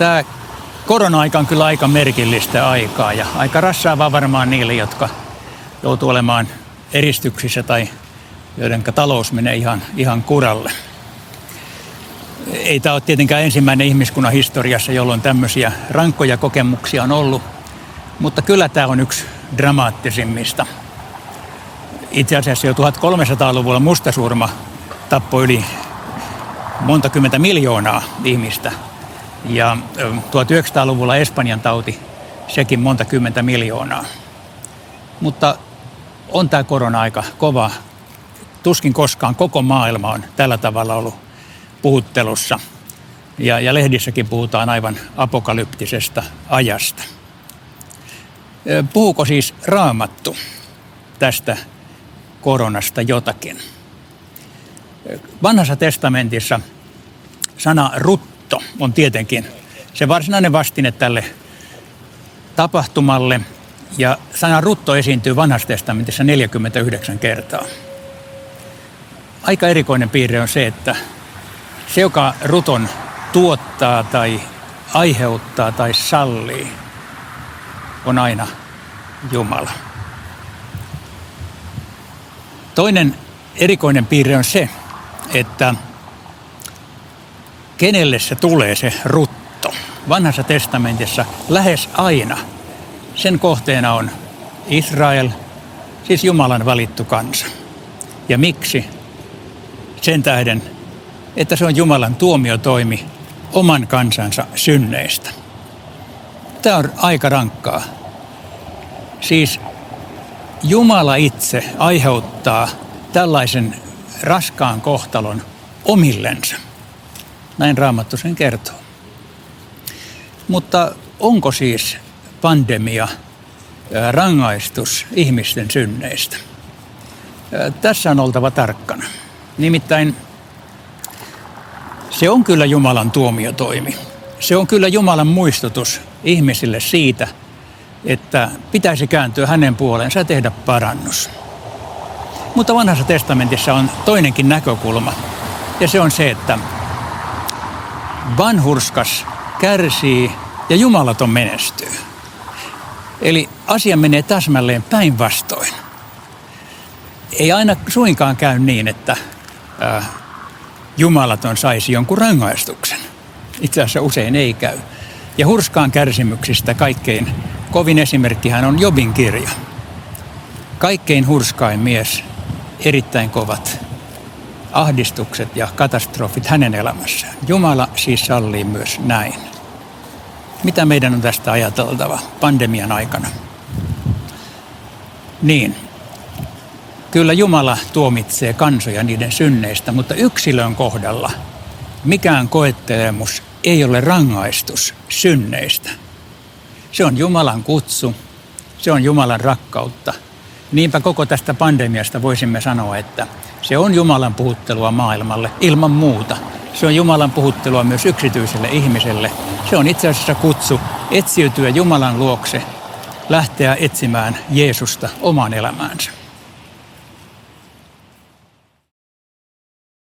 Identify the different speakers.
Speaker 1: Tämä korona-aika on kyllä aika merkillistä aikaa ja aika rassaavaa varmaan niille, jotka joutuu olemaan eristyksissä tai joiden talous menee ihan, ihan kuralle. Ei tämä ole tietenkään ensimmäinen ihmiskunnan historiassa, jolloin tämmöisiä rankkoja kokemuksia on ollut, mutta kyllä tämä on yksi dramaattisimmista. Itse asiassa jo 1300-luvulla mustasurma tappoi yli monta kymmentä miljoonaa ihmistä. Ja 1900-luvulla Espanjan tauti, sekin monta kymmentä miljoonaa. Mutta on tämä korona-aika kova. Tuskin koskaan koko maailma on tällä tavalla ollut puhuttelussa. Ja, ja lehdissäkin puhutaan aivan apokalyptisesta ajasta. Puhuuko siis raamattu tästä koronasta jotakin? Vanhassa testamentissa sana rutto on tietenkin se varsinainen vastine tälle tapahtumalle. Ja sana rutto esiintyy vanhassa testamentissa 49 kertaa. Aika erikoinen piirre on se, että se, joka ruton tuottaa tai aiheuttaa tai sallii, on aina Jumala. Toinen erikoinen piirre on se, että kenelle se tulee se rutto. Vanhassa testamentissa lähes aina sen kohteena on Israel, siis Jumalan valittu kansa. Ja miksi? Sen tähden, että se on Jumalan tuomiotoimi oman kansansa synneistä. Tämä on aika rankkaa. Siis Jumala itse aiheuttaa tällaisen raskaan kohtalon omillensa. Näin Raamattu sen kertoo. Mutta onko siis pandemia rangaistus ihmisten synneistä? Tässä on oltava tarkkana. Nimittäin se on kyllä Jumalan tuomiotoimi. Se on kyllä Jumalan muistutus ihmisille siitä, että pitäisi kääntyä hänen puoleensa ja tehdä parannus. Mutta vanhassa testamentissa on toinenkin näkökulma, ja se on se, että vanhurskas kärsii ja jumalaton menestyy. Eli asia menee täsmälleen päinvastoin. Ei aina suinkaan käy niin, että äh, jumalaton saisi jonkun rangaistuksen. Itse asiassa usein ei käy. Ja hurskaan kärsimyksistä kaikkein kovin esimerkkihän on Jobin kirja. Kaikkein hurskain mies, erittäin kovat ahdistukset ja katastrofit hänen elämässään. Jumala siis sallii myös näin. Mitä meidän on tästä ajateltava pandemian aikana? Niin, kyllä Jumala tuomitsee kansoja niiden synneistä, mutta yksilön kohdalla mikään koettelemus ei ole rangaistus synneistä. Se on Jumalan kutsu, se on Jumalan rakkautta. Niinpä koko tästä pandemiasta voisimme sanoa, että se on Jumalan puhuttelua maailmalle ilman muuta. Se on Jumalan puhuttelua myös yksityiselle ihmiselle. Se on itse asiassa kutsu etsiytyä Jumalan luokse, lähteä etsimään Jeesusta omaan elämäänsä.